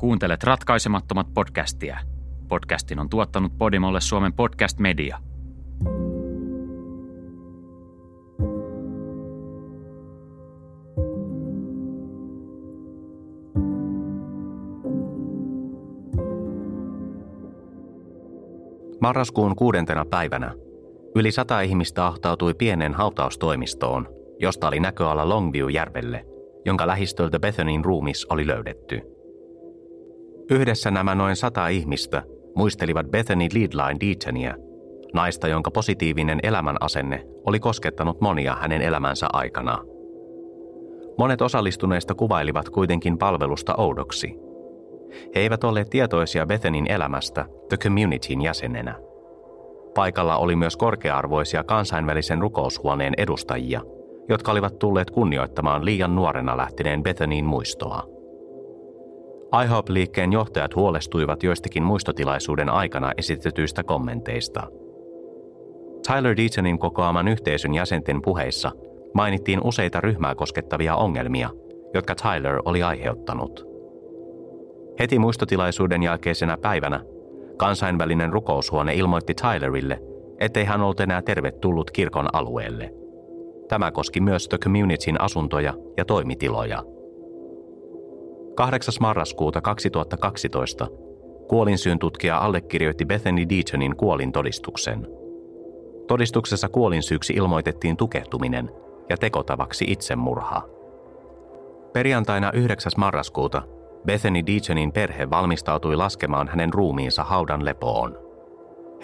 Kuuntelet ratkaisemattomat podcastia. Podcastin on tuottanut Podimolle Suomen podcast media. Marraskuun kuudentena päivänä yli sata ihmistä ahtautui pienen hautaustoimistoon, josta oli näköala Longview-järvelle, jonka lähistöltä Bethanyn ruumis oli löydetty. Yhdessä nämä noin sata ihmistä muistelivat Bethany Leadline Deatoniä, naista, jonka positiivinen elämänasenne oli koskettanut monia hänen elämänsä aikana. Monet osallistuneista kuvailivat kuitenkin palvelusta oudoksi. He eivät olleet tietoisia Bethanin elämästä The Communityn jäsenenä. Paikalla oli myös korkea-arvoisia kansainvälisen rukoushuoneen edustajia, jotka olivat tulleet kunnioittamaan liian nuorena lähteneen Bethanyin muistoa. IHOP-liikkeen johtajat huolestuivat joistakin muistotilaisuuden aikana esitetyistä kommenteista. Tyler Deatonin kokoaman yhteisön jäsenten puheissa mainittiin useita ryhmää koskettavia ongelmia, jotka Tyler oli aiheuttanut. Heti muistotilaisuuden jälkeisenä päivänä kansainvälinen rukoushuone ilmoitti Tylerille, ettei hän ollut enää tervetullut kirkon alueelle. Tämä koski myös The Communityn asuntoja ja toimitiloja – 8. marraskuuta 2012 kuolinsyyn tutkija allekirjoitti Bethany Deatonin kuolintodistuksen. Todistuksessa kuolinsyyksi ilmoitettiin tukehtuminen ja tekotavaksi itsemurha. Perjantaina 9. marraskuuta Bethany Deatonin perhe valmistautui laskemaan hänen ruumiinsa haudan lepoon.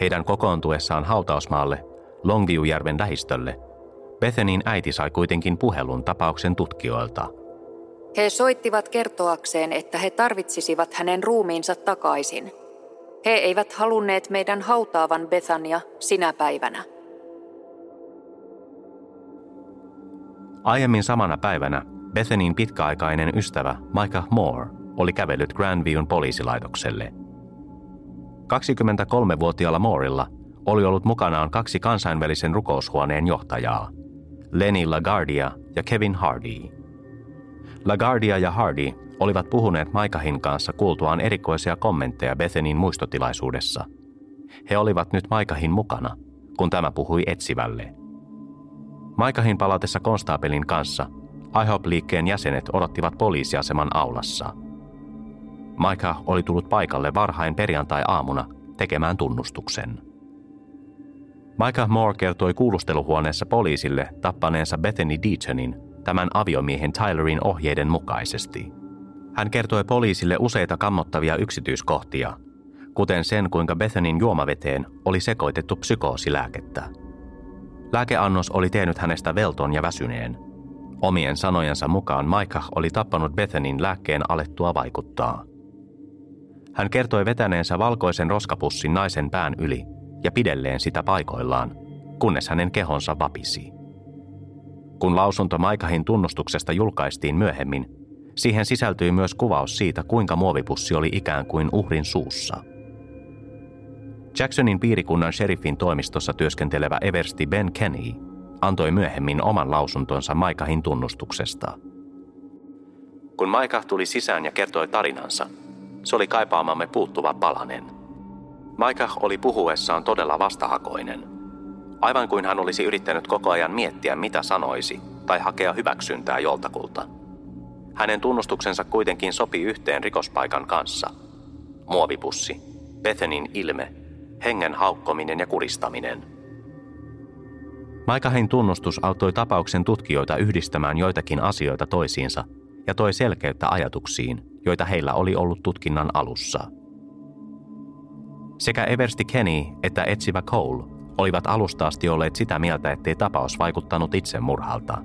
Heidän kokoontuessaan hautausmaalle Longview-järven lähistölle Bethanyn äiti sai kuitenkin puhelun tapauksen tutkijoilta – he soittivat kertoakseen, että he tarvitsisivat hänen ruumiinsa takaisin. He eivät halunneet meidän hautaavan Bethania sinä päivänä. Aiemmin samana päivänä Bethanin pitkäaikainen ystävä Micah Moore oli kävellyt Grandviewn poliisilaitokselle. 23-vuotiaalla Moorilla oli ollut mukanaan kaksi kansainvälisen rukoushuoneen johtajaa, Lenny LaGuardia ja Kevin Hardy. LaGuardia ja Hardy olivat puhuneet Maikahin kanssa kuultuaan erikoisia kommentteja Bethenin muistotilaisuudessa. He olivat nyt Maikahin mukana, kun tämä puhui etsivälle. Maikahin palatessa konstaapelin kanssa IHOP-liikkeen jäsenet odottivat poliisiaseman aulassa. Maika oli tullut paikalle varhain perjantai-aamuna tekemään tunnustuksen. Maika Moore kertoi kuulusteluhuoneessa poliisille tappaneensa Bethany Deatonin tämän aviomiehen Tylerin ohjeiden mukaisesti. Hän kertoi poliisille useita kammottavia yksityiskohtia, kuten sen, kuinka Bethanin juomaveteen oli sekoitettu psykoosilääkettä. Lääkeannos oli tehnyt hänestä velton ja väsyneen. Omien sanojensa mukaan Maika oli tappanut Bethanin lääkkeen alettua vaikuttaa. Hän kertoi vetäneensä valkoisen roskapussin naisen pään yli ja pidelleen sitä paikoillaan, kunnes hänen kehonsa vapisi. Kun lausunto Maikahin tunnustuksesta julkaistiin myöhemmin, siihen sisältyi myös kuvaus siitä, kuinka muovipussi oli ikään kuin uhrin suussa. Jacksonin piirikunnan sheriffin toimistossa työskentelevä Eversti Ben Kenny antoi myöhemmin oman lausuntonsa Maikahin tunnustuksesta. Kun Maika tuli sisään ja kertoi tarinansa, se oli kaipaamamme puuttuva palanen. Maika oli puhuessaan todella vastahakoinen – aivan kuin hän olisi yrittänyt koko ajan miettiä, mitä sanoisi, tai hakea hyväksyntää joltakulta. Hänen tunnustuksensa kuitenkin sopi yhteen rikospaikan kanssa. Muovipussi, Bethenin ilme, hengen haukkominen ja kuristaminen. Maikahin tunnustus auttoi tapauksen tutkijoita yhdistämään joitakin asioita toisiinsa ja toi selkeyttä ajatuksiin, joita heillä oli ollut tutkinnan alussa. Sekä Eversti Kenny että etsivä Cole olivat alusta asti olleet sitä mieltä, ettei tapaus vaikuttanut itsemurhalta.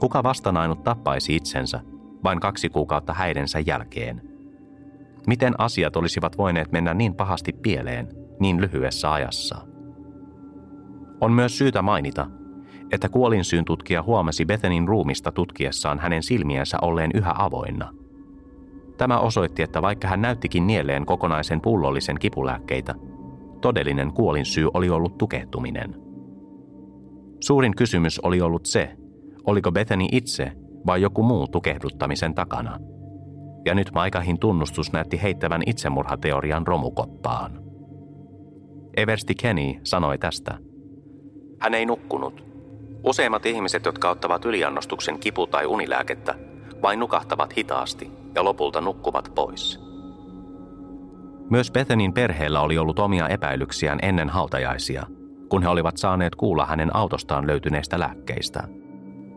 Kuka vastanainut tappaisi itsensä vain kaksi kuukautta häidensä jälkeen? Miten asiat olisivat voineet mennä niin pahasti pieleen niin lyhyessä ajassa? On myös syytä mainita, että kuolinsyyn tutkija huomasi Bethenin ruumista tutkiessaan hänen silmiensä olleen yhä avoinna. Tämä osoitti, että vaikka hän näyttikin nieleen kokonaisen pullollisen kipulääkkeitä – todellinen kuolinsyy oli ollut tukehtuminen. Suurin kysymys oli ollut se, oliko Bethany itse vai joku muu tukehduttamisen takana. ja nyt Maikahin tunnustus näytti heittävän itsemurhateorian romukoppaan. Eversti Kenny sanoi tästä. Hän ei nukkunut. Useimmat ihmiset, jotka ottavat yliannostuksen kipu- tai unilääkettä, vain nukahtavat hitaasti ja lopulta nukkuvat pois. Myös Bethenin perheellä oli ollut omia epäilyksiään ennen hautajaisia, kun he olivat saaneet kuulla hänen autostaan löytyneistä lääkkeistä.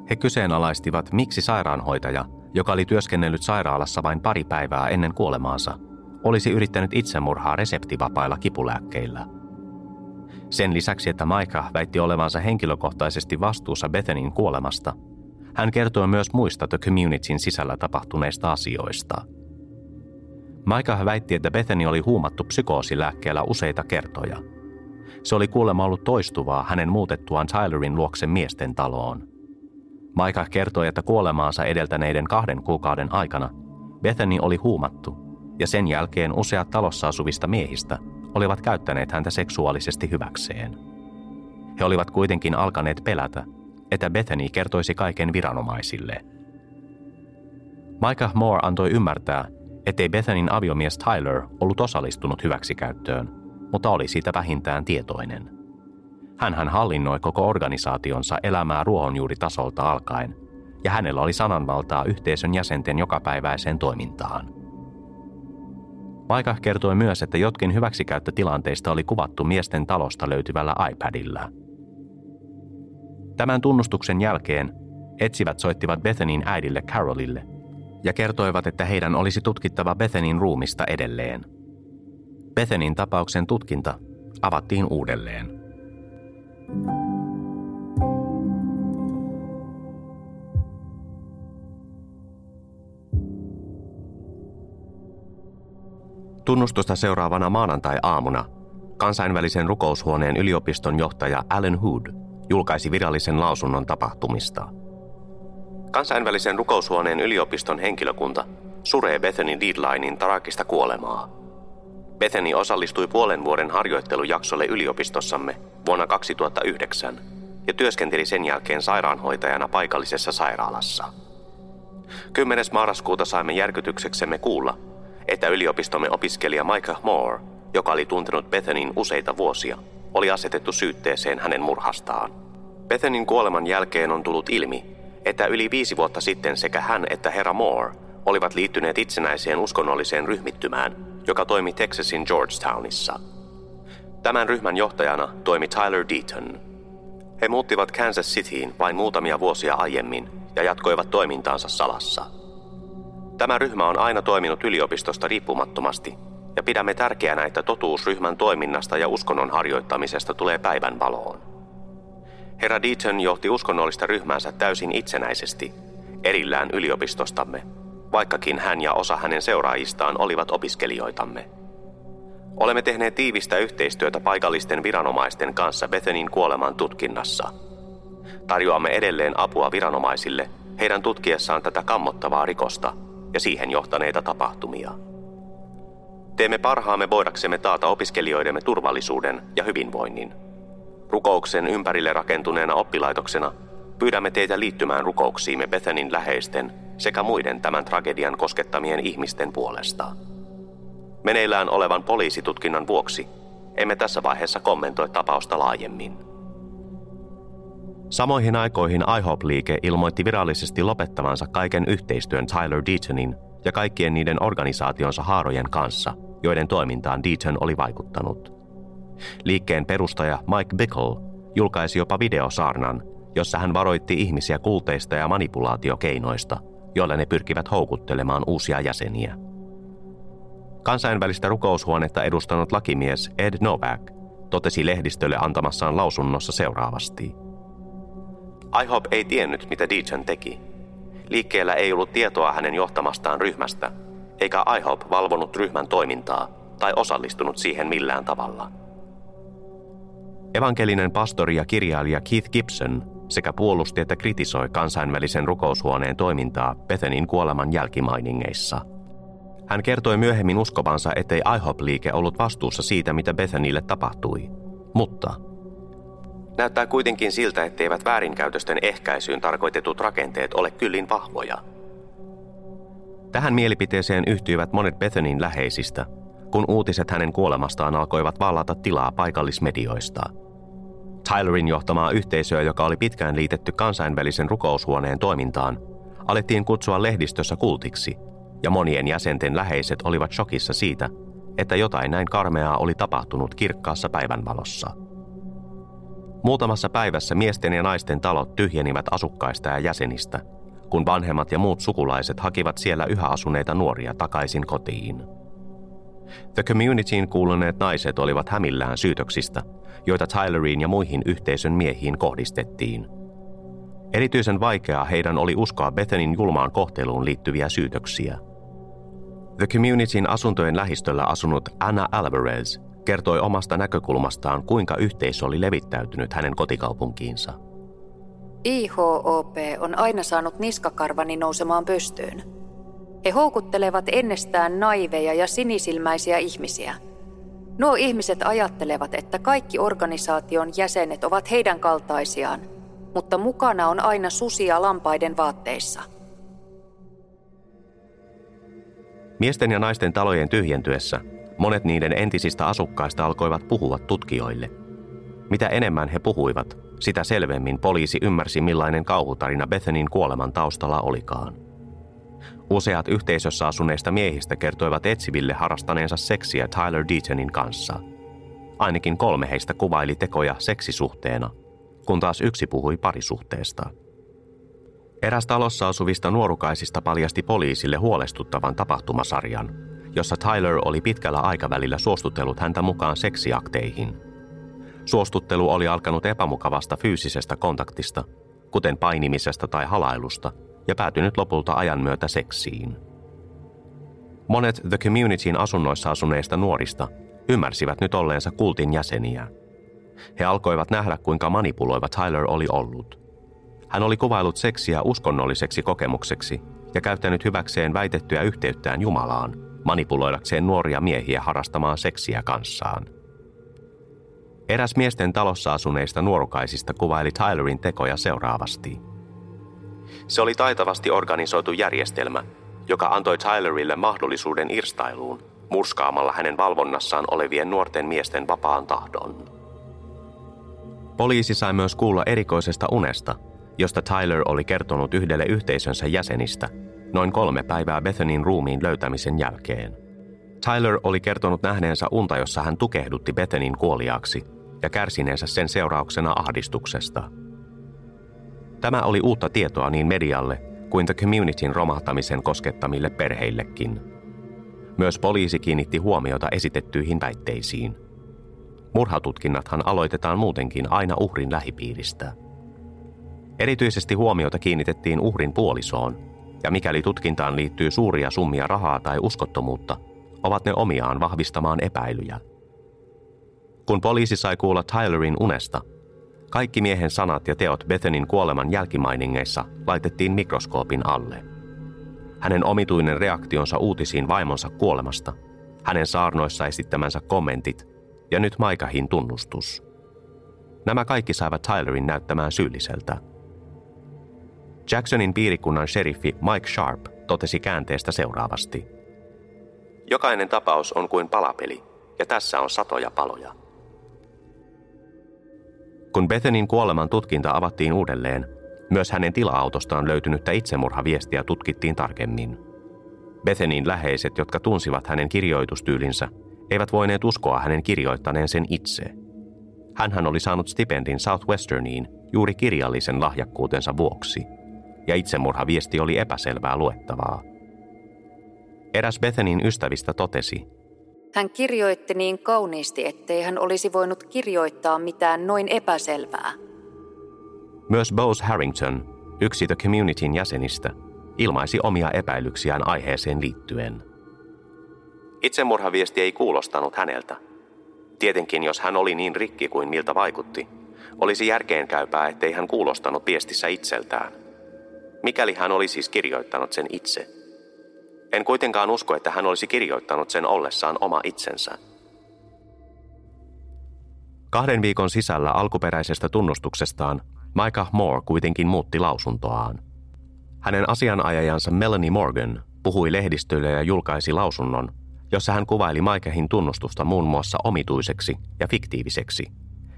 He kyseenalaistivat, miksi sairaanhoitaja, joka oli työskennellyt sairaalassa vain pari päivää ennen kuolemaansa, olisi yrittänyt itsemurhaa reseptivapailla kipulääkkeillä. Sen lisäksi, että Maika väitti olevansa henkilökohtaisesti vastuussa Bethenin kuolemasta, hän kertoi myös muista The Communityn sisällä tapahtuneista asioista – Maika väitti, että Bethany oli huumattu psykoosilääkkeellä useita kertoja. Se oli kuulemma ollut toistuvaa hänen muutettuaan Tylerin luoksen miesten taloon. Maika kertoi, että kuolemaansa edeltäneiden kahden kuukauden aikana Bethany oli huumattu, ja sen jälkeen useat talossa asuvista miehistä olivat käyttäneet häntä seksuaalisesti hyväkseen. He olivat kuitenkin alkaneet pelätä, että Bethany kertoisi kaiken viranomaisille. Michael Moore antoi ymmärtää, ettei Bethanin aviomies Tyler ollut osallistunut hyväksikäyttöön, mutta oli siitä vähintään tietoinen. Hänhän hallinnoi koko organisaationsa elämää ruohonjuuritasolta alkaen, ja hänellä oli sananvaltaa yhteisön jäsenten jokapäiväiseen toimintaan. Paika kertoi myös, että jotkin hyväksikäyttötilanteista oli kuvattu miesten talosta löytyvällä iPadilla. Tämän tunnustuksen jälkeen etsivät soittivat Bethanin äidille Carolille – ja kertoivat, että heidän olisi tutkittava Bethenin ruumista edelleen. Bethenin tapauksen tutkinta avattiin uudelleen. Tunnustusta seuraavana maanantai-aamuna kansainvälisen rukoushuoneen yliopiston johtaja Alan Hood julkaisi virallisen lausunnon tapahtumista – Kansainvälisen rukoushuoneen yliopiston henkilökunta suree Bethany Deadlinein tarakista kuolemaa. Bethany osallistui puolen vuoden harjoittelujaksolle yliopistossamme vuonna 2009 ja työskenteli sen jälkeen sairaanhoitajana paikallisessa sairaalassa. 10. marraskuuta saimme järkytykseksemme kuulla, että yliopistomme opiskelija Micah Moore, joka oli tuntenut Bethanin useita vuosia, oli asetettu syytteeseen hänen murhastaan. Bethanin kuoleman jälkeen on tullut ilmi, että yli viisi vuotta sitten sekä hän että herra Moore olivat liittyneet itsenäiseen uskonnolliseen ryhmittymään, joka toimi Texasin Georgetownissa. Tämän ryhmän johtajana toimi Tyler Deaton. He muuttivat Kansas Cityin vain muutamia vuosia aiemmin ja jatkoivat toimintaansa salassa. Tämä ryhmä on aina toiminut yliopistosta riippumattomasti ja pidämme tärkeänä, että totuus ryhmän toiminnasta ja uskonnon harjoittamisesta tulee päivän valoon. Herra Deaton johti uskonnollista ryhmäänsä täysin itsenäisesti, erillään yliopistostamme, vaikkakin hän ja osa hänen seuraajistaan olivat opiskelijoitamme. Olemme tehneet tiivistä yhteistyötä paikallisten viranomaisten kanssa Bethenin kuoleman tutkinnassa. Tarjoamme edelleen apua viranomaisille heidän tutkiessaan tätä kammottavaa rikosta ja siihen johtaneita tapahtumia. Teemme parhaamme voidaksemme taata opiskelijoidemme turvallisuuden ja hyvinvoinnin – Rukouksen ympärille rakentuneena oppilaitoksena pyydämme teitä liittymään rukouksiimme Bethenin läheisten sekä muiden tämän tragedian koskettamien ihmisten puolesta. Meneillään olevan poliisitutkinnan vuoksi emme tässä vaiheessa kommentoi tapausta laajemmin. Samoihin aikoihin IHOP-liike ilmoitti virallisesti lopettavansa kaiken yhteistyön Tyler Deatonin ja kaikkien niiden organisaationsa haarojen kanssa, joiden toimintaan Deaton oli vaikuttanut. Liikkeen perustaja Mike Bickle julkaisi jopa videosaarnan, jossa hän varoitti ihmisiä kulteista ja manipulaatiokeinoista, joilla ne pyrkivät houkuttelemaan uusia jäseniä. Kansainvälistä rukoushuonetta edustanut lakimies Ed Novak totesi lehdistölle antamassaan lausunnossa seuraavasti. IHOP ei tiennyt, mitä Deacon teki. Liikkeellä ei ollut tietoa hänen johtamastaan ryhmästä, eikä IHOP valvonut ryhmän toimintaa tai osallistunut siihen millään tavalla – Evankelinen pastori ja kirjailija Keith Gibson sekä puolusti että kritisoi kansainvälisen rukoushuoneen toimintaa Bethenin kuoleman jälkimainingeissa. Hän kertoi myöhemmin uskovansa, ettei IHOP-liike ollut vastuussa siitä, mitä Bethanille tapahtui. Mutta Näyttää kuitenkin siltä, etteivät väärinkäytösten ehkäisyyn tarkoitetut rakenteet ole kyllin vahvoja. Tähän mielipiteeseen yhtyivät monet Bethanin läheisistä, kun uutiset hänen kuolemastaan alkoivat vallata tilaa paikallismedioista. Tylerin johtamaa yhteisöä, joka oli pitkään liitetty kansainvälisen rukoushuoneen toimintaan, alettiin kutsua lehdistössä kultiksi, ja monien jäsenten läheiset olivat shokissa siitä, että jotain näin karmeaa oli tapahtunut kirkkaassa päivänvalossa. Muutamassa päivässä miesten ja naisten talot tyhjenivät asukkaista ja jäsenistä, kun vanhemmat ja muut sukulaiset hakivat siellä yhä asuneita nuoria takaisin kotiin. The Communityin kuuluneet naiset olivat hämillään syytöksistä, joita Tyleriin ja muihin yhteisön miehiin kohdistettiin. Erityisen vaikeaa heidän oli uskoa Bethanin julmaan kohteluun liittyviä syytöksiä. The Communityin asuntojen lähistöllä asunut Anna Alvarez kertoi omasta näkökulmastaan, kuinka yhteisö oli levittäytynyt hänen kotikaupunkiinsa. IHOP on aina saanut niskakarvani nousemaan pystyyn. He houkuttelevat ennestään naiveja ja sinisilmäisiä ihmisiä. Nuo ihmiset ajattelevat, että kaikki organisaation jäsenet ovat heidän kaltaisiaan, mutta mukana on aina susia lampaiden vaatteissa. Miesten ja naisten talojen tyhjentyessä monet niiden entisistä asukkaista alkoivat puhua tutkijoille. Mitä enemmän he puhuivat, sitä selvemmin poliisi ymmärsi millainen kauhutarina Bethanin kuoleman taustalla olikaan. Useat yhteisössä asuneista miehistä kertoivat etsiville harastaneensa seksiä Tyler Deatonin kanssa. Ainakin kolme heistä kuvaili tekoja seksisuhteena, kun taas yksi puhui parisuhteesta. Eräs talossa asuvista nuorukaisista paljasti poliisille huolestuttavan tapahtumasarjan, jossa Tyler oli pitkällä aikavälillä suostutellut häntä mukaan seksiakteihin. Suostuttelu oli alkanut epämukavasta fyysisestä kontaktista, kuten painimisesta tai halailusta – ja päätynyt lopulta ajan myötä seksiin. Monet The Communityin asunnoissa asuneista nuorista ymmärsivät nyt olleensa kultin jäseniä. He alkoivat nähdä, kuinka manipuloiva Tyler oli ollut. Hän oli kuvailut seksiä uskonnolliseksi kokemukseksi ja käyttänyt hyväkseen väitettyä yhteyttään Jumalaan, manipuloidakseen nuoria miehiä harastamaan seksiä kanssaan. Eräs miesten talossa asuneista nuorukaisista kuvaili Tylerin tekoja seuraavasti – se oli taitavasti organisoitu järjestelmä, joka antoi Tylerille mahdollisuuden irstailuun, murskaamalla hänen valvonnassaan olevien nuorten miesten vapaan tahdon. Poliisi sai myös kuulla erikoisesta unesta, josta Tyler oli kertonut yhdelle yhteisönsä jäsenistä noin kolme päivää Bethanin ruumiin löytämisen jälkeen. Tyler oli kertonut nähneensä unta, jossa hän tukehdutti Bethanin kuoliaaksi ja kärsineensä sen seurauksena ahdistuksesta – Tämä oli uutta tietoa niin medialle kuin The Communityn romahtamisen koskettamille perheillekin. Myös poliisi kiinnitti huomiota esitettyihin väitteisiin. Murhatutkinnathan aloitetaan muutenkin aina uhrin lähipiiristä. Erityisesti huomiota kiinnitettiin uhrin puolisoon, ja mikäli tutkintaan liittyy suuria summia rahaa tai uskottomuutta, ovat ne omiaan vahvistamaan epäilyjä. Kun poliisi sai kuulla Tylerin unesta – kaikki miehen sanat ja teot Bethanin kuoleman jälkimainingeissa laitettiin mikroskoopin alle. Hänen omituinen reaktionsa uutisiin vaimonsa kuolemasta, hänen saarnoissa esittämänsä kommentit ja nyt Maikahin tunnustus. Nämä kaikki saivat Tylerin näyttämään syylliseltä. Jacksonin piirikunnan sheriffi Mike Sharp totesi käänteestä seuraavasti. Jokainen tapaus on kuin palapeli, ja tässä on satoja paloja. Kun Bethenin kuoleman tutkinta avattiin uudelleen, myös hänen tila-autostaan löytynyttä itsemurhaviestiä tutkittiin tarkemmin. Bethenin läheiset, jotka tunsivat hänen kirjoitustyylinsä, eivät voineet uskoa hänen kirjoittaneen sen itse. Hänhän oli saanut stipendin Southwesterniin juuri kirjallisen lahjakkuutensa vuoksi, ja itsemurhaviesti oli epäselvää luettavaa. Eräs Bethenin ystävistä totesi, hän kirjoitti niin kauniisti, ettei hän olisi voinut kirjoittaa mitään noin epäselvää. Myös Bose Harrington, yksi The Communityn jäsenistä, ilmaisi omia epäilyksiään aiheeseen liittyen. Itsemurhaviesti ei kuulostanut häneltä. Tietenkin, jos hän oli niin rikki kuin miltä vaikutti, olisi järkeenkäypää, ettei hän kuulostanut viestissä itseltään. Mikäli hän oli siis kirjoittanut sen itse – en kuitenkaan usko, että hän olisi kirjoittanut sen ollessaan oma itsensä. Kahden viikon sisällä alkuperäisestä tunnustuksestaan Micah Moore kuitenkin muutti lausuntoaan. Hänen asianajajansa Melanie Morgan puhui lehdistölle ja julkaisi lausunnon, jossa hän kuvaili Maikehin tunnustusta muun muassa omituiseksi ja fiktiiviseksi,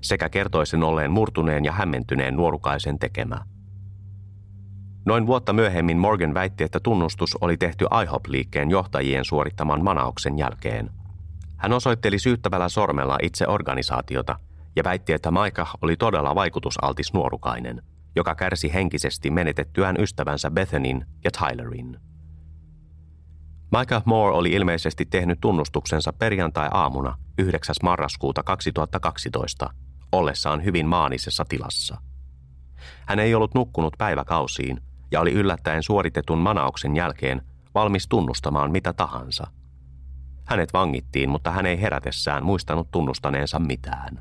sekä kertoi sen olleen murtuneen ja hämmentyneen nuorukaisen tekemä. Noin vuotta myöhemmin Morgan väitti, että tunnustus oli tehty IHOP-liikkeen johtajien suorittaman manauksen jälkeen. Hän osoitteli syyttävällä sormella itse organisaatiota ja väitti, että Maika oli todella vaikutusaltis nuorukainen, joka kärsi henkisesti menetettyään ystävänsä Bethanin ja Tylerin. Micah Moore oli ilmeisesti tehnyt tunnustuksensa perjantai-aamuna 9. marraskuuta 2012 ollessaan hyvin maanisessa tilassa. Hän ei ollut nukkunut päiväkausiin ja oli yllättäen suoritetun manauksen jälkeen valmis tunnustamaan mitä tahansa. Hänet vangittiin, mutta hän ei herätessään muistanut tunnustaneensa mitään.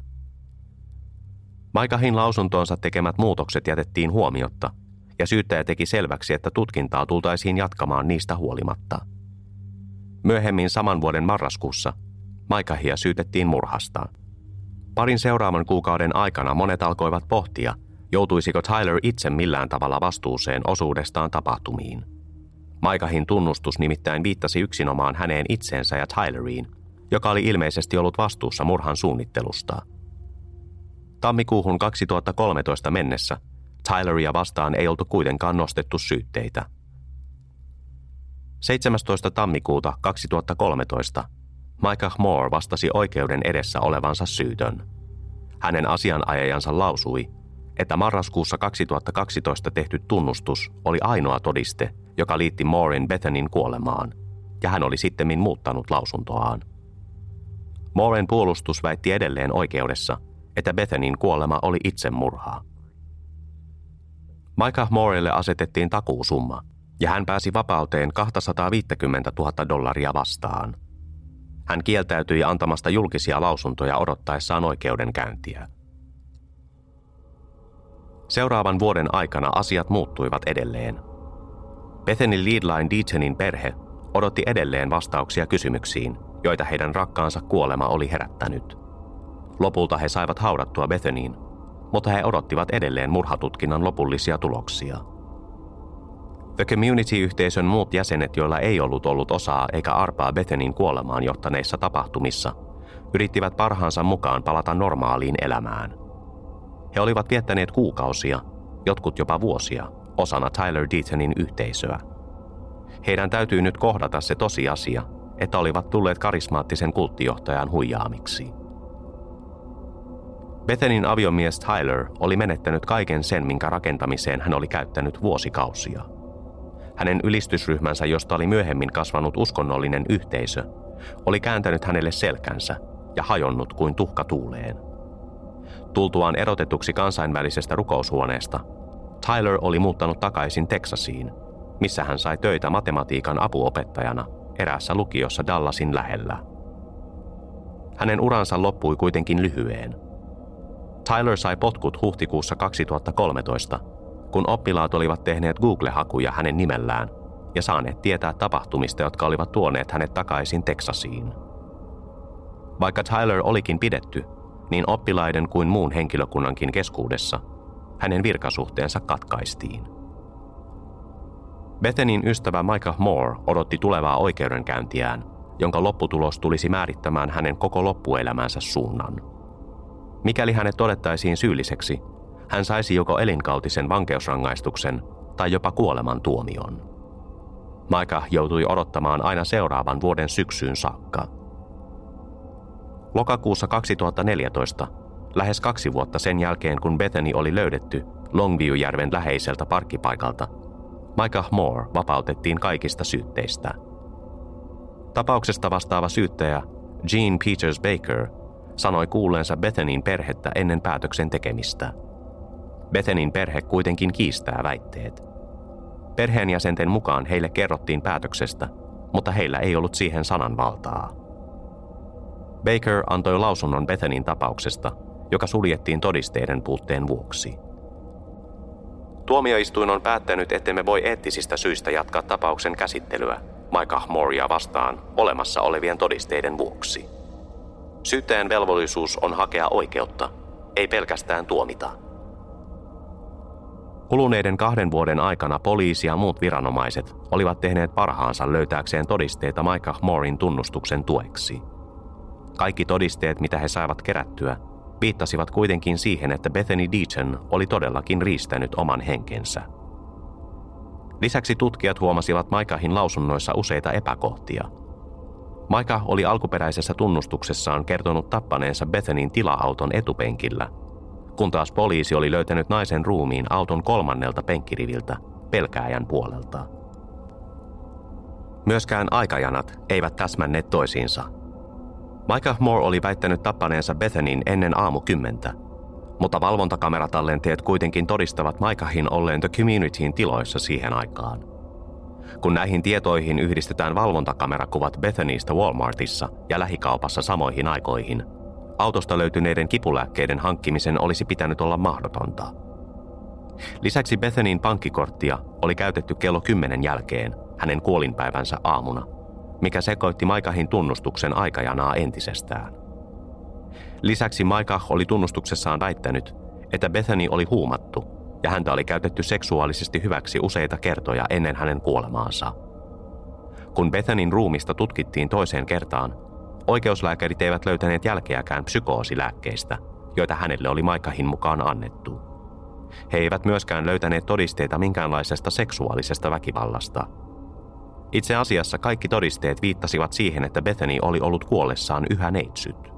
Maikahin lausuntoonsa tekemät muutokset jätettiin huomiotta, ja syyttäjä teki selväksi, että tutkintaa tultaisiin jatkamaan niistä huolimatta – Myöhemmin saman vuoden marraskuussa Maikahia syytettiin murhasta. Parin seuraavan kuukauden aikana monet alkoivat pohtia, joutuisiko Tyler itse millään tavalla vastuuseen osuudestaan tapahtumiin. Maikahin tunnustus nimittäin viittasi yksinomaan häneen itseensä ja Tyleriin, joka oli ilmeisesti ollut vastuussa murhan suunnittelusta. Tammikuuhun 2013 mennessä Tyleria vastaan ei oltu kuitenkaan nostettu syytteitä – 17. tammikuuta 2013 Micah Moore vastasi oikeuden edessä olevansa syytön. Hänen asianajajansa lausui, että marraskuussa 2012 tehty tunnustus oli ainoa todiste, joka liitti Moorin Bethanin kuolemaan, ja hän oli sittemmin muuttanut lausuntoaan. Mooren puolustus väitti edelleen oikeudessa, että Bethanin kuolema oli itsemurhaa. Micah Moorelle asetettiin takuusumma – ja hän pääsi vapauteen 250 000 dollaria vastaan. Hän kieltäytyi antamasta julkisia lausuntoja odottaessaan oikeudenkäyntiä. Seuraavan vuoden aikana asiat muuttuivat edelleen. Bethany Leadline Deachenin perhe odotti edelleen vastauksia kysymyksiin, joita heidän rakkaansa kuolema oli herättänyt. Lopulta he saivat haudattua Bethaniin, mutta he odottivat edelleen murhatutkinnan lopullisia tuloksia – The Community-yhteisön muut jäsenet, joilla ei ollut ollut osaa eikä arpaa Bethenin kuolemaan johtaneissa tapahtumissa, yrittivät parhaansa mukaan palata normaaliin elämään. He olivat viettäneet kuukausia, jotkut jopa vuosia, osana Tyler Deatonin yhteisöä. Heidän täytyy nyt kohdata se tosiasia, että olivat tulleet karismaattisen kulttijohtajan huijaamiksi. Bethenin aviomies Tyler oli menettänyt kaiken sen, minkä rakentamiseen hän oli käyttänyt vuosikausia – hänen ylistysryhmänsä, josta oli myöhemmin kasvanut uskonnollinen yhteisö, oli kääntänyt hänelle selkänsä ja hajonnut kuin tuhka tuuleen. Tultuaan erotetuksi kansainvälisestä rukoushuoneesta, Tyler oli muuttanut takaisin Teksasiin, missä hän sai töitä matematiikan apuopettajana eräässä lukiossa Dallasin lähellä. Hänen uransa loppui kuitenkin lyhyeen. Tyler sai potkut huhtikuussa 2013 kun oppilaat olivat tehneet Google-hakuja hänen nimellään ja saaneet tietää tapahtumista, jotka olivat tuoneet hänet takaisin Teksasiin. Vaikka Tyler olikin pidetty, niin oppilaiden kuin muun henkilökunnankin keskuudessa hänen virkasuhteensa katkaistiin. Bethenin ystävä Michael Moore odotti tulevaa oikeudenkäyntiään, jonka lopputulos tulisi määrittämään hänen koko loppuelämänsä suunnan. Mikäli hänet todettaisiin syylliseksi, hän saisi joko elinkautisen vankeusrangaistuksen tai jopa kuoleman tuomion. Maika joutui odottamaan aina seuraavan vuoden syksyyn saakka. Lokakuussa 2014, lähes kaksi vuotta sen jälkeen kun Bethany oli löydetty Longview-järven läheiseltä parkkipaikalta, Micah Moore vapautettiin kaikista syytteistä. Tapauksesta vastaava syyttäjä Jean Peters Baker sanoi kuulleensa Bethanyn perhettä ennen päätöksen tekemistä – Bethenin perhe kuitenkin kiistää väitteet. Perheenjäsenten mukaan heille kerrottiin päätöksestä, mutta heillä ei ollut siihen sananvaltaa. Baker antoi lausunnon Bethenin tapauksesta, joka suljettiin todisteiden puutteen vuoksi. Tuomioistuin on päättänyt, ettemme voi eettisistä syistä jatkaa tapauksen käsittelyä Micah Moria vastaan olemassa olevien todisteiden vuoksi. Syyttäjän velvollisuus on hakea oikeutta, ei pelkästään tuomita – Kuluneiden kahden vuoden aikana poliisi ja muut viranomaiset olivat tehneet parhaansa löytääkseen todisteita Michael Moorin tunnustuksen tueksi. Kaikki todisteet, mitä he saivat kerättyä, viittasivat kuitenkin siihen, että Bethany Deaton oli todellakin riistänyt oman henkensä. Lisäksi tutkijat huomasivat Maikahin lausunnoissa useita epäkohtia. Maika oli alkuperäisessä tunnustuksessaan kertonut tappaneensa Bethanin tila-auton etupenkillä, kun taas poliisi oli löytänyt naisen ruumiin auton kolmannelta penkkiriviltä pelkääjän puolelta. Myöskään aikajanat eivät täsmänneet toisiinsa – Micah Moore oli väittänyt tappaneensa Bethanin ennen aamu kymmentä, mutta valvontakameratallenteet kuitenkin todistavat Micahin olleen The Communityin tiloissa siihen aikaan. Kun näihin tietoihin yhdistetään valvontakamerakuvat Bethanista Walmartissa ja lähikaupassa samoihin aikoihin, autosta löytyneiden kipulääkkeiden hankkimisen olisi pitänyt olla mahdotonta. Lisäksi Bethanin pankkikorttia oli käytetty kello 10 jälkeen, hänen kuolinpäivänsä aamuna – mikä sekoitti Maikahin tunnustuksen aikajanaa entisestään. Lisäksi Maikah oli tunnustuksessaan väittänyt, että Bethany oli huumattu ja häntä oli käytetty seksuaalisesti hyväksi useita kertoja ennen hänen kuolemaansa. Kun Bethanin ruumista tutkittiin toiseen kertaan, oikeuslääkärit eivät löytäneet jälkeäkään psykoosilääkkeistä, joita hänelle oli Maikahin mukaan annettu. He eivät myöskään löytäneet todisteita minkäänlaisesta seksuaalisesta väkivallasta – itse asiassa kaikki todisteet viittasivat siihen, että Bethany oli ollut kuollessaan yhä neitsyt.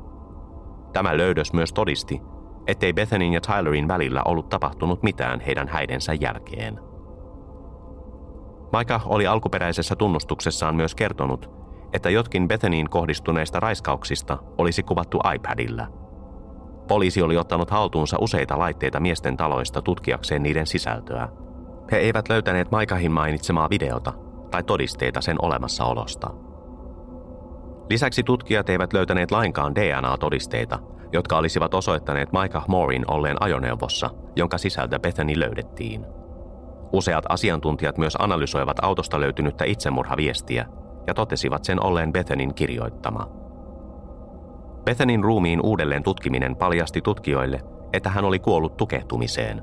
Tämä löydös myös todisti, ettei Bethanyn ja Tylerin välillä ollut tapahtunut mitään heidän häidensä jälkeen. Maika oli alkuperäisessä tunnustuksessaan myös kertonut, että jotkin Bethanyin kohdistuneista raiskauksista olisi kuvattu iPadilla. Poliisi oli ottanut haltuunsa useita laitteita miesten taloista tutkiakseen niiden sisältöä. He eivät löytäneet Maikahin mainitsemaa videota – tai todisteita sen olemassaolosta. Lisäksi tutkijat eivät löytäneet lainkaan DNA-todisteita, jotka olisivat osoittaneet Micah Moorin olleen ajoneuvossa, jonka sisältä Bethany löydettiin. Useat asiantuntijat myös analysoivat autosta löytynyttä itsemurhaviestiä ja totesivat sen olleen Bethanin kirjoittama. Bethanin ruumiin uudelleen tutkiminen paljasti tutkijoille, että hän oli kuollut tukehtumiseen,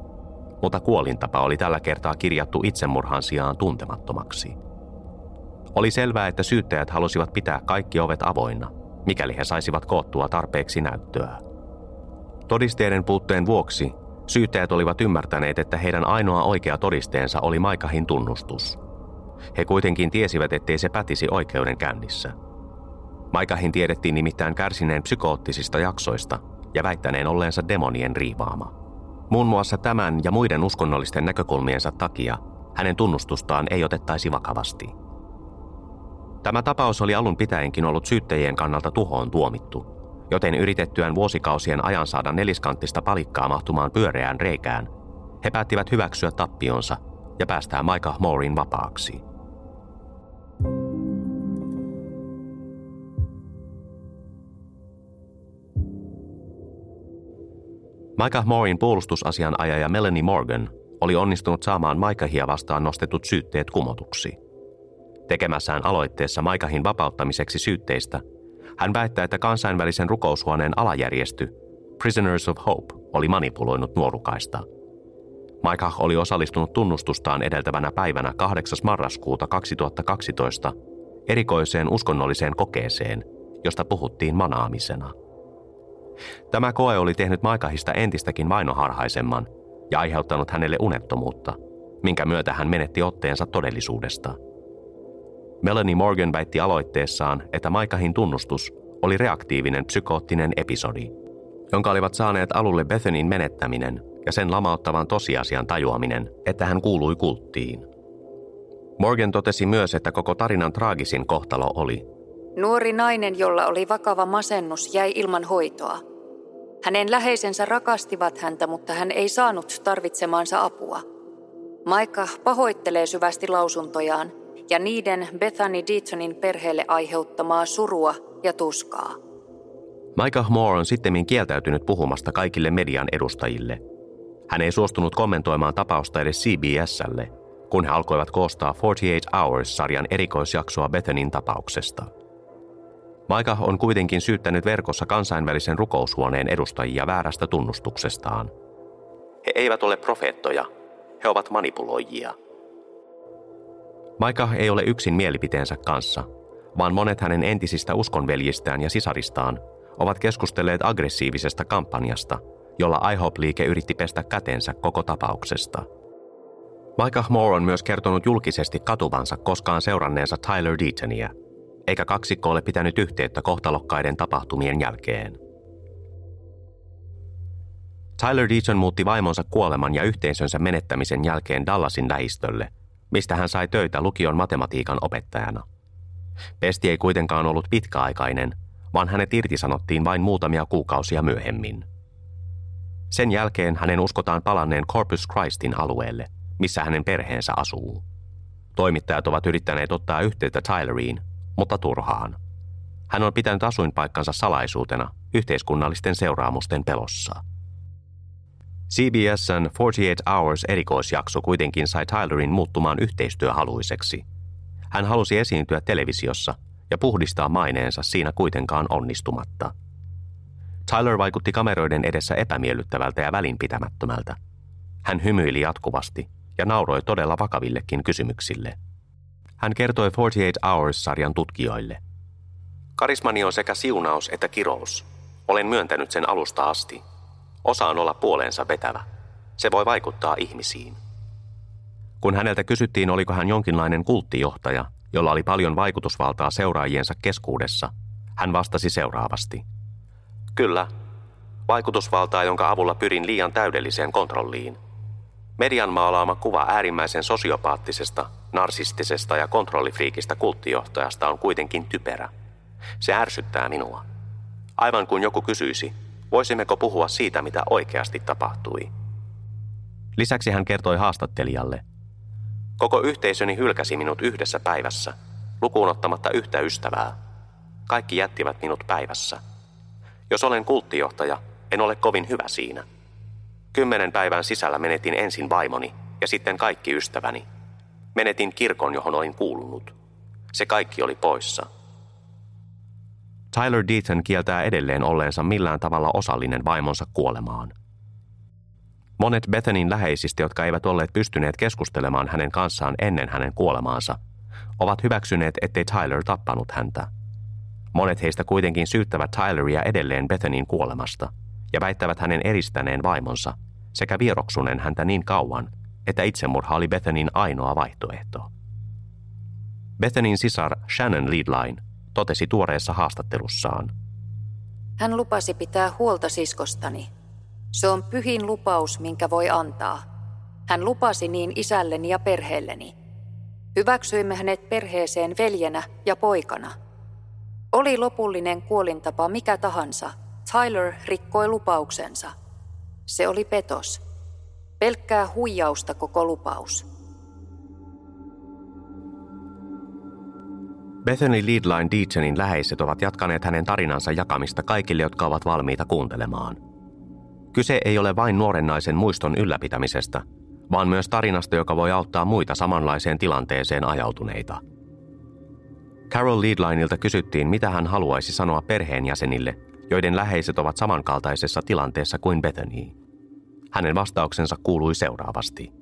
mutta kuolintapa oli tällä kertaa kirjattu itsemurhan sijaan tuntemattomaksi. Oli selvää, että syyttäjät halusivat pitää kaikki ovet avoinna, mikäli he saisivat koottua tarpeeksi näyttöä. Todisteiden puutteen vuoksi syyttäjät olivat ymmärtäneet, että heidän ainoa oikea todisteensa oli Maikahin tunnustus. He kuitenkin tiesivät, ettei se pätisi oikeudenkäynnissä. Maikahin tiedettiin nimittäin kärsineen psykoottisista jaksoista ja väittäneen olleensa demonien riivaama. Muun muassa tämän ja muiden uskonnollisten näkökulmiensa takia hänen tunnustustaan ei otettaisi vakavasti – Tämä tapaus oli alun pitäenkin ollut syyttäjien kannalta tuhoon tuomittu, joten yritettyään vuosikausien ajan saada neliskanttista palikkaa mahtumaan pyöreään reikään, he päättivät hyväksyä tappionsa ja päästää Micah Moorin vapaaksi. Micah Moorin puolustusasianajaja Melanie Morgan oli onnistunut saamaan Maikahia vastaan nostetut syytteet kumotuksi – Tekemässään aloitteessa Maikahin vapauttamiseksi syytteistä, hän väittää, että kansainvälisen rukoushuoneen alajärjesty Prisoners of Hope oli manipuloinut nuorukaista. Maikah oli osallistunut tunnustustaan edeltävänä päivänä 8. marraskuuta 2012 erikoiseen uskonnolliseen kokeeseen, josta puhuttiin manaamisena. Tämä koe oli tehnyt Maikahista entistäkin vainoharhaisemman ja aiheuttanut hänelle unettomuutta, minkä myötä hän menetti otteensa todellisuudesta – Melanie Morgan väitti aloitteessaan, että Maikahin tunnustus oli reaktiivinen psykoottinen episodi, jonka olivat saaneet alulle Bethanin menettäminen ja sen lamauttavan tosiasian tajuaminen, että hän kuului kulttiin. Morgan totesi myös, että koko tarinan traagisin kohtalo oli Nuori nainen, jolla oli vakava masennus, jäi ilman hoitoa. Hänen läheisensä rakastivat häntä, mutta hän ei saanut tarvitsemaansa apua. Maika pahoittelee syvästi lausuntojaan – ja niiden Bethany Deatonin perheelle aiheuttamaa surua ja tuskaa. Micah Moore on sittemmin kieltäytynyt puhumasta kaikille median edustajille. Hän ei suostunut kommentoimaan tapausta edes CBSlle, kun he alkoivat koostaa 48 Hours-sarjan erikoisjaksoa Bethanin tapauksesta. Maika on kuitenkin syyttänyt verkossa kansainvälisen rukoushuoneen edustajia väärästä tunnustuksestaan. He eivät ole profeettoja. he ovat manipuloijia. Maika ei ole yksin mielipiteensä kanssa, vaan monet hänen entisistä uskonveljistään ja sisaristaan ovat keskustelleet aggressiivisesta kampanjasta, jolla IHOP-liike yritti pestä kätensä koko tapauksesta. Micah Moore on myös kertonut julkisesti katuvansa koskaan seuranneensa Tyler Deatonia, eikä kaksikko ole pitänyt yhteyttä kohtalokkaiden tapahtumien jälkeen. Tyler Deaton muutti vaimonsa kuoleman ja yhteisönsä menettämisen jälkeen Dallasin lähistölle, mistä hän sai töitä lukion matematiikan opettajana. Pesti ei kuitenkaan ollut pitkäaikainen, vaan hänet irtisanottiin vain muutamia kuukausia myöhemmin. Sen jälkeen hänen uskotaan palanneen Corpus Christin alueelle, missä hänen perheensä asuu. Toimittajat ovat yrittäneet ottaa yhteyttä Tyleriin, mutta turhaan. Hän on pitänyt asuinpaikkansa salaisuutena yhteiskunnallisten seuraamusten pelossa. CBSn 48 Hours erikoisjakso kuitenkin sai Tylerin muuttumaan yhteistyöhaluiseksi. Hän halusi esiintyä televisiossa ja puhdistaa maineensa siinä kuitenkaan onnistumatta. Tyler vaikutti kameroiden edessä epämiellyttävältä ja välinpitämättömältä. Hän hymyili jatkuvasti ja nauroi todella vakavillekin kysymyksille. Hän kertoi 48 Hours-sarjan tutkijoille. Karismani on sekä siunaus että kirous. Olen myöntänyt sen alusta asti – Osaan olla puoleensa vetävä. Se voi vaikuttaa ihmisiin. Kun häneltä kysyttiin, oliko hän jonkinlainen kulttijohtaja, jolla oli paljon vaikutusvaltaa seuraajiensa keskuudessa, hän vastasi seuraavasti. Kyllä. Vaikutusvaltaa, jonka avulla pyrin liian täydelliseen kontrolliin. Median maalaama kuva äärimmäisen sosiopaattisesta, narsistisesta ja kontrollifriikistä kulttijohtajasta on kuitenkin typerä. Se ärsyttää minua. Aivan kuin joku kysyisi, Voisimmeko puhua siitä, mitä oikeasti tapahtui? Lisäksi hän kertoi haastattelijalle. Koko yhteisöni hylkäsi minut yhdessä päivässä, lukuun ottamatta yhtä ystävää. Kaikki jättivät minut päivässä. Jos olen kulttijohtaja, en ole kovin hyvä siinä. Kymmenen päivän sisällä menetin ensin vaimoni ja sitten kaikki ystäväni. Menetin kirkon, johon olin kuulunut. Se kaikki oli poissa. Tyler Deaton kieltää edelleen olleensa millään tavalla osallinen vaimonsa kuolemaan. Monet Bethanin läheisistä, jotka eivät olleet pystyneet keskustelemaan hänen kanssaan ennen hänen kuolemaansa, ovat hyväksyneet, ettei Tyler tappanut häntä. Monet heistä kuitenkin syyttävät Tyleria edelleen Bethanin kuolemasta ja väittävät hänen eristäneen vaimonsa sekä vieroksuneen häntä niin kauan, että itsemurha oli Bethanin ainoa vaihtoehto. Bethanin sisar Shannon Leadline totesi tuoreessa haastattelussaan. Hän lupasi pitää huolta siskostani. Se on pyhin lupaus, minkä voi antaa. Hän lupasi niin isälleni ja perheelleni. Hyväksyimme hänet perheeseen veljenä ja poikana. Oli lopullinen kuolintapa mikä tahansa, Tyler rikkoi lupauksensa. Se oli petos. Pelkkää huijausta koko lupaus. Bethany Leadline Deachenin läheiset ovat jatkaneet hänen tarinansa jakamista kaikille, jotka ovat valmiita kuuntelemaan. Kyse ei ole vain nuoren naisen muiston ylläpitämisestä, vaan myös tarinasta, joka voi auttaa muita samanlaiseen tilanteeseen ajautuneita. Carol Leadlineilta kysyttiin, mitä hän haluaisi sanoa perheenjäsenille, joiden läheiset ovat samankaltaisessa tilanteessa kuin Bethany. Hänen vastauksensa kuului seuraavasti.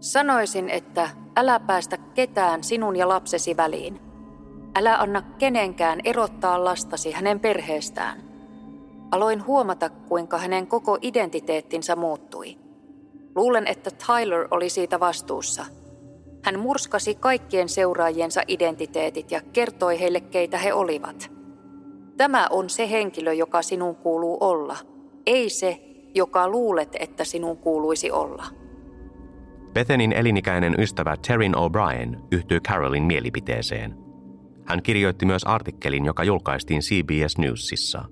Sanoisin, että älä päästä ketään sinun ja lapsesi väliin – Älä anna kenenkään erottaa lastasi hänen perheestään. Aloin huomata, kuinka hänen koko identiteettinsä muuttui. Luulen, että Tyler oli siitä vastuussa. Hän murskasi kaikkien seuraajiensa identiteetit ja kertoi heille, keitä he olivat. Tämä on se henkilö, joka sinun kuuluu olla, ei se, joka luulet, että sinun kuuluisi olla. Bethenin elinikäinen ystävä Terin O'Brien yhtyy Carolin mielipiteeseen – hän kirjoitti myös artikkelin, joka julkaistiin CBS Newsissa.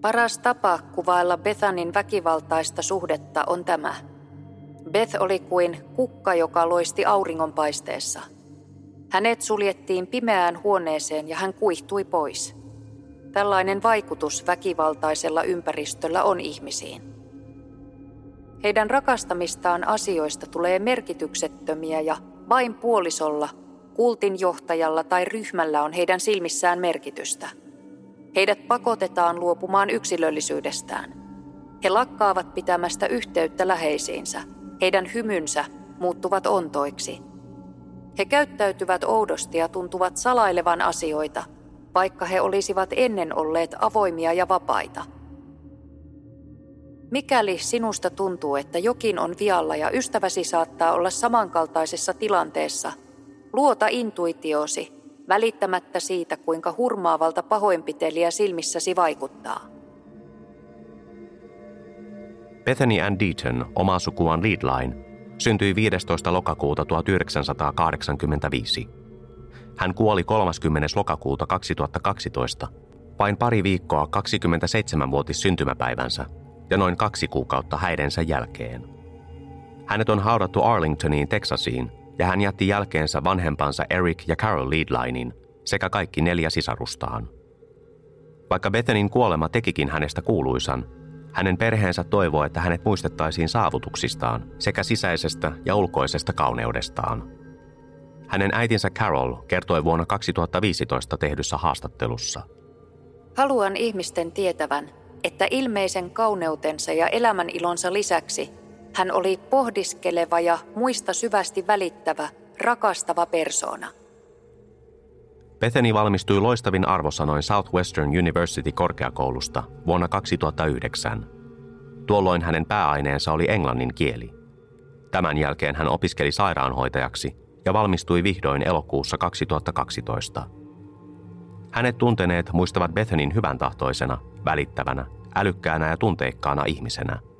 Paras tapa kuvailla Bethanin väkivaltaista suhdetta on tämä. Beth oli kuin kukka, joka loisti auringonpaisteessa. Hänet suljettiin pimeään huoneeseen ja hän kuihtui pois. Tällainen vaikutus väkivaltaisella ympäristöllä on ihmisiin. Heidän rakastamistaan asioista tulee merkityksettömiä ja vain puolisolla Kultin johtajalla tai ryhmällä on heidän silmissään merkitystä. Heidät pakotetaan luopumaan yksilöllisyydestään. He lakkaavat pitämästä yhteyttä läheisiinsä. Heidän hymynsä muuttuvat ontoiksi. He käyttäytyvät oudosti ja tuntuvat salailevan asioita, vaikka he olisivat ennen olleet avoimia ja vapaita. Mikäli sinusta tuntuu, että jokin on vialla ja ystäväsi saattaa olla samankaltaisessa tilanteessa, luota intuitiosi välittämättä siitä, kuinka hurmaavalta pahoinpitelijä silmissäsi vaikuttaa. Bethany Ann Deaton, oma sukuaan Leadline, syntyi 15. lokakuuta 1985. Hän kuoli 30. lokakuuta 2012, vain pari viikkoa 27-vuotis syntymäpäivänsä ja noin kaksi kuukautta häidensä jälkeen. Hänet on haudattu Arlingtoniin, Texasiin, ja hän jätti jälkeensä vanhempansa Eric ja Carol Leadlinein sekä kaikki neljä sisarustaan. Vaikka Bethanin kuolema tekikin hänestä kuuluisan, hänen perheensä toivoi, että hänet muistettaisiin saavutuksistaan sekä sisäisestä ja ulkoisesta kauneudestaan. Hänen äitinsä Carol kertoi vuonna 2015 tehdyssä haastattelussa. Haluan ihmisten tietävän, että ilmeisen kauneutensa ja elämän ilonsa lisäksi hän oli pohdiskeleva ja muista syvästi välittävä, rakastava persoona. Bethany valmistui loistavin arvosanoin Southwestern University korkeakoulusta vuonna 2009. Tuolloin hänen pääaineensa oli englannin kieli. Tämän jälkeen hän opiskeli sairaanhoitajaksi ja valmistui vihdoin elokuussa 2012. Hänet tunteneet muistavat Bethanin hyvän tahtoisena, välittävänä, älykkäänä ja tunteikkaana ihmisenä.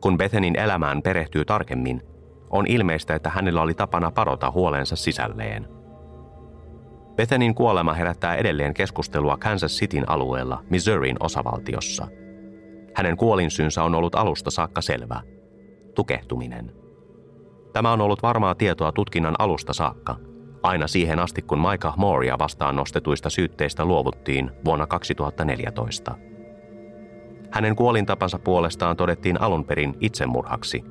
Kun Bethanin elämään perehtyy tarkemmin, on ilmeistä, että hänellä oli tapana parota huolensa sisälleen – Bethanin kuolema herättää edelleen keskustelua Kansas Cityn alueella Missourin osavaltiossa. Hänen kuolinsyynsä on ollut alusta saakka selvä. Tukehtuminen. Tämä on ollut varmaa tietoa tutkinnan alusta saakka, aina siihen asti kun Maika Mooria vastaan nostetuista syytteistä luovuttiin vuonna 2014. Hänen kuolintapansa puolestaan todettiin alun perin itsemurhaksi,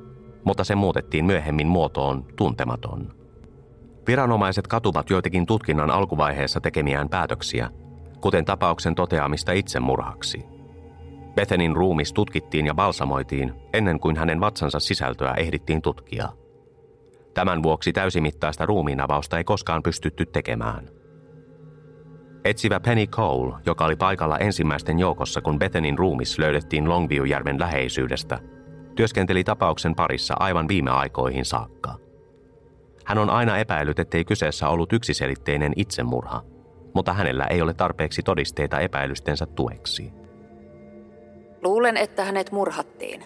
mutta se muutettiin myöhemmin muotoon tuntematon. Viranomaiset katuvat joitakin tutkinnan alkuvaiheessa tekemiään päätöksiä, kuten tapauksen toteamista itsemurhaksi. Bethenin ruumis tutkittiin ja balsamoitiin ennen kuin hänen vatsansa sisältöä ehdittiin tutkia. Tämän vuoksi täysimittaista ruumiinavausta ei koskaan pystytty tekemään. Etsivä Penny Cole, joka oli paikalla ensimmäisten joukossa, kun Bethenin ruumis löydettiin Longview-järven läheisyydestä, työskenteli tapauksen parissa aivan viime aikoihin saakka – hän on aina epäillyt, ettei kyseessä ollut yksiselitteinen itsemurha, mutta hänellä ei ole tarpeeksi todisteita epäilystensä tueksi. Luulen, että hänet murhattiin.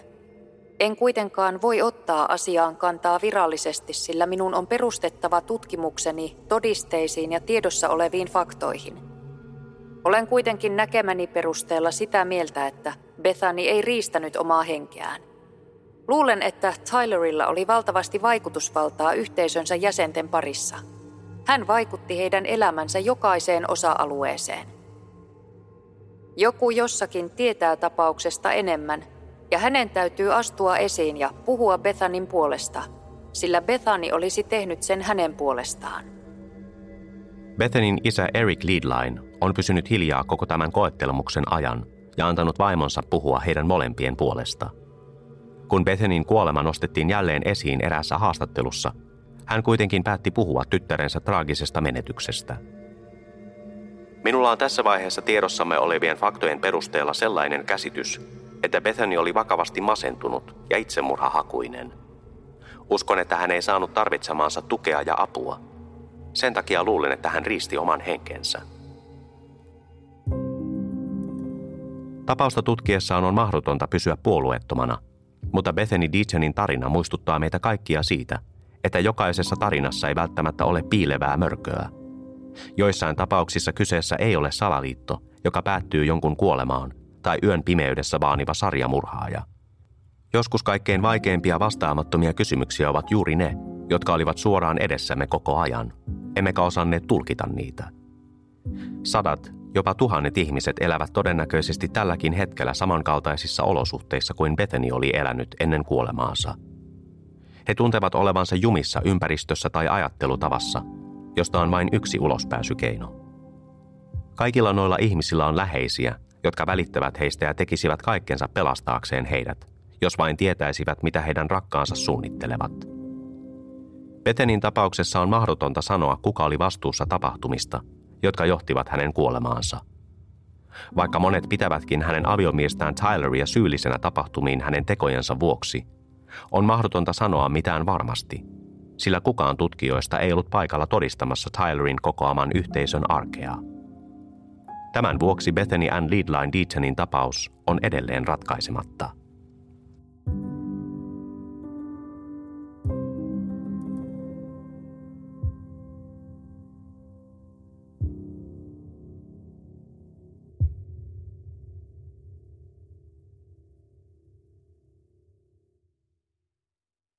En kuitenkaan voi ottaa asiaan kantaa virallisesti, sillä minun on perustettava tutkimukseni todisteisiin ja tiedossa oleviin faktoihin. Olen kuitenkin näkemäni perusteella sitä mieltä, että Bethany ei riistänyt omaa henkeään. Luulen, että Tylerilla oli valtavasti vaikutusvaltaa yhteisönsä jäsenten parissa. Hän vaikutti heidän elämänsä jokaiseen osa-alueeseen. Joku jossakin tietää tapauksesta enemmän, ja hänen täytyy astua esiin ja puhua Bethanin puolesta, sillä Bethany olisi tehnyt sen hänen puolestaan. Bethanin isä Eric Leadline on pysynyt hiljaa koko tämän koettelemuksen ajan ja antanut vaimonsa puhua heidän molempien puolesta – kun Bethenin kuolema nostettiin jälleen esiin eräässä haastattelussa, hän kuitenkin päätti puhua tyttärensä traagisesta menetyksestä. Minulla on tässä vaiheessa tiedossamme olevien faktojen perusteella sellainen käsitys, että Bethany oli vakavasti masentunut ja itsemurhahakuinen. Uskon, että hän ei saanut tarvitsemaansa tukea ja apua. Sen takia luulen, että hän riisti oman henkensä. Tapausta tutkiessaan on mahdotonta pysyä puolueettomana – mutta Bethany Deachonin tarina muistuttaa meitä kaikkia siitä, että jokaisessa tarinassa ei välttämättä ole piilevää mörköä. Joissain tapauksissa kyseessä ei ole salaliitto, joka päättyy jonkun kuolemaan, tai yön pimeydessä vaaniva sarjamurhaaja. Joskus kaikkein vaikeimpia vastaamattomia kysymyksiä ovat juuri ne, jotka olivat suoraan edessämme koko ajan, emmekä osanneet tulkita niitä. Sadat, Jopa tuhannet ihmiset elävät todennäköisesti tälläkin hetkellä samankaltaisissa olosuhteissa kuin Bethany oli elänyt ennen kuolemaansa. He tuntevat olevansa jumissa ympäristössä tai ajattelutavassa, josta on vain yksi ulospääsykeino. Kaikilla noilla ihmisillä on läheisiä, jotka välittävät heistä ja tekisivät kaikkensa pelastaakseen heidät, jos vain tietäisivät, mitä heidän rakkaansa suunnittelevat. Bethenin tapauksessa on mahdotonta sanoa, kuka oli vastuussa tapahtumista, jotka johtivat hänen kuolemaansa. Vaikka monet pitävätkin hänen aviomiestään Tyleria syyllisenä tapahtumiin hänen tekojensa vuoksi, on mahdotonta sanoa mitään varmasti, sillä kukaan tutkijoista ei ollut paikalla todistamassa Tylerin kokoaman yhteisön arkea. Tämän vuoksi Bethany Ann Leadline Deachonin tapaus on edelleen ratkaisematta.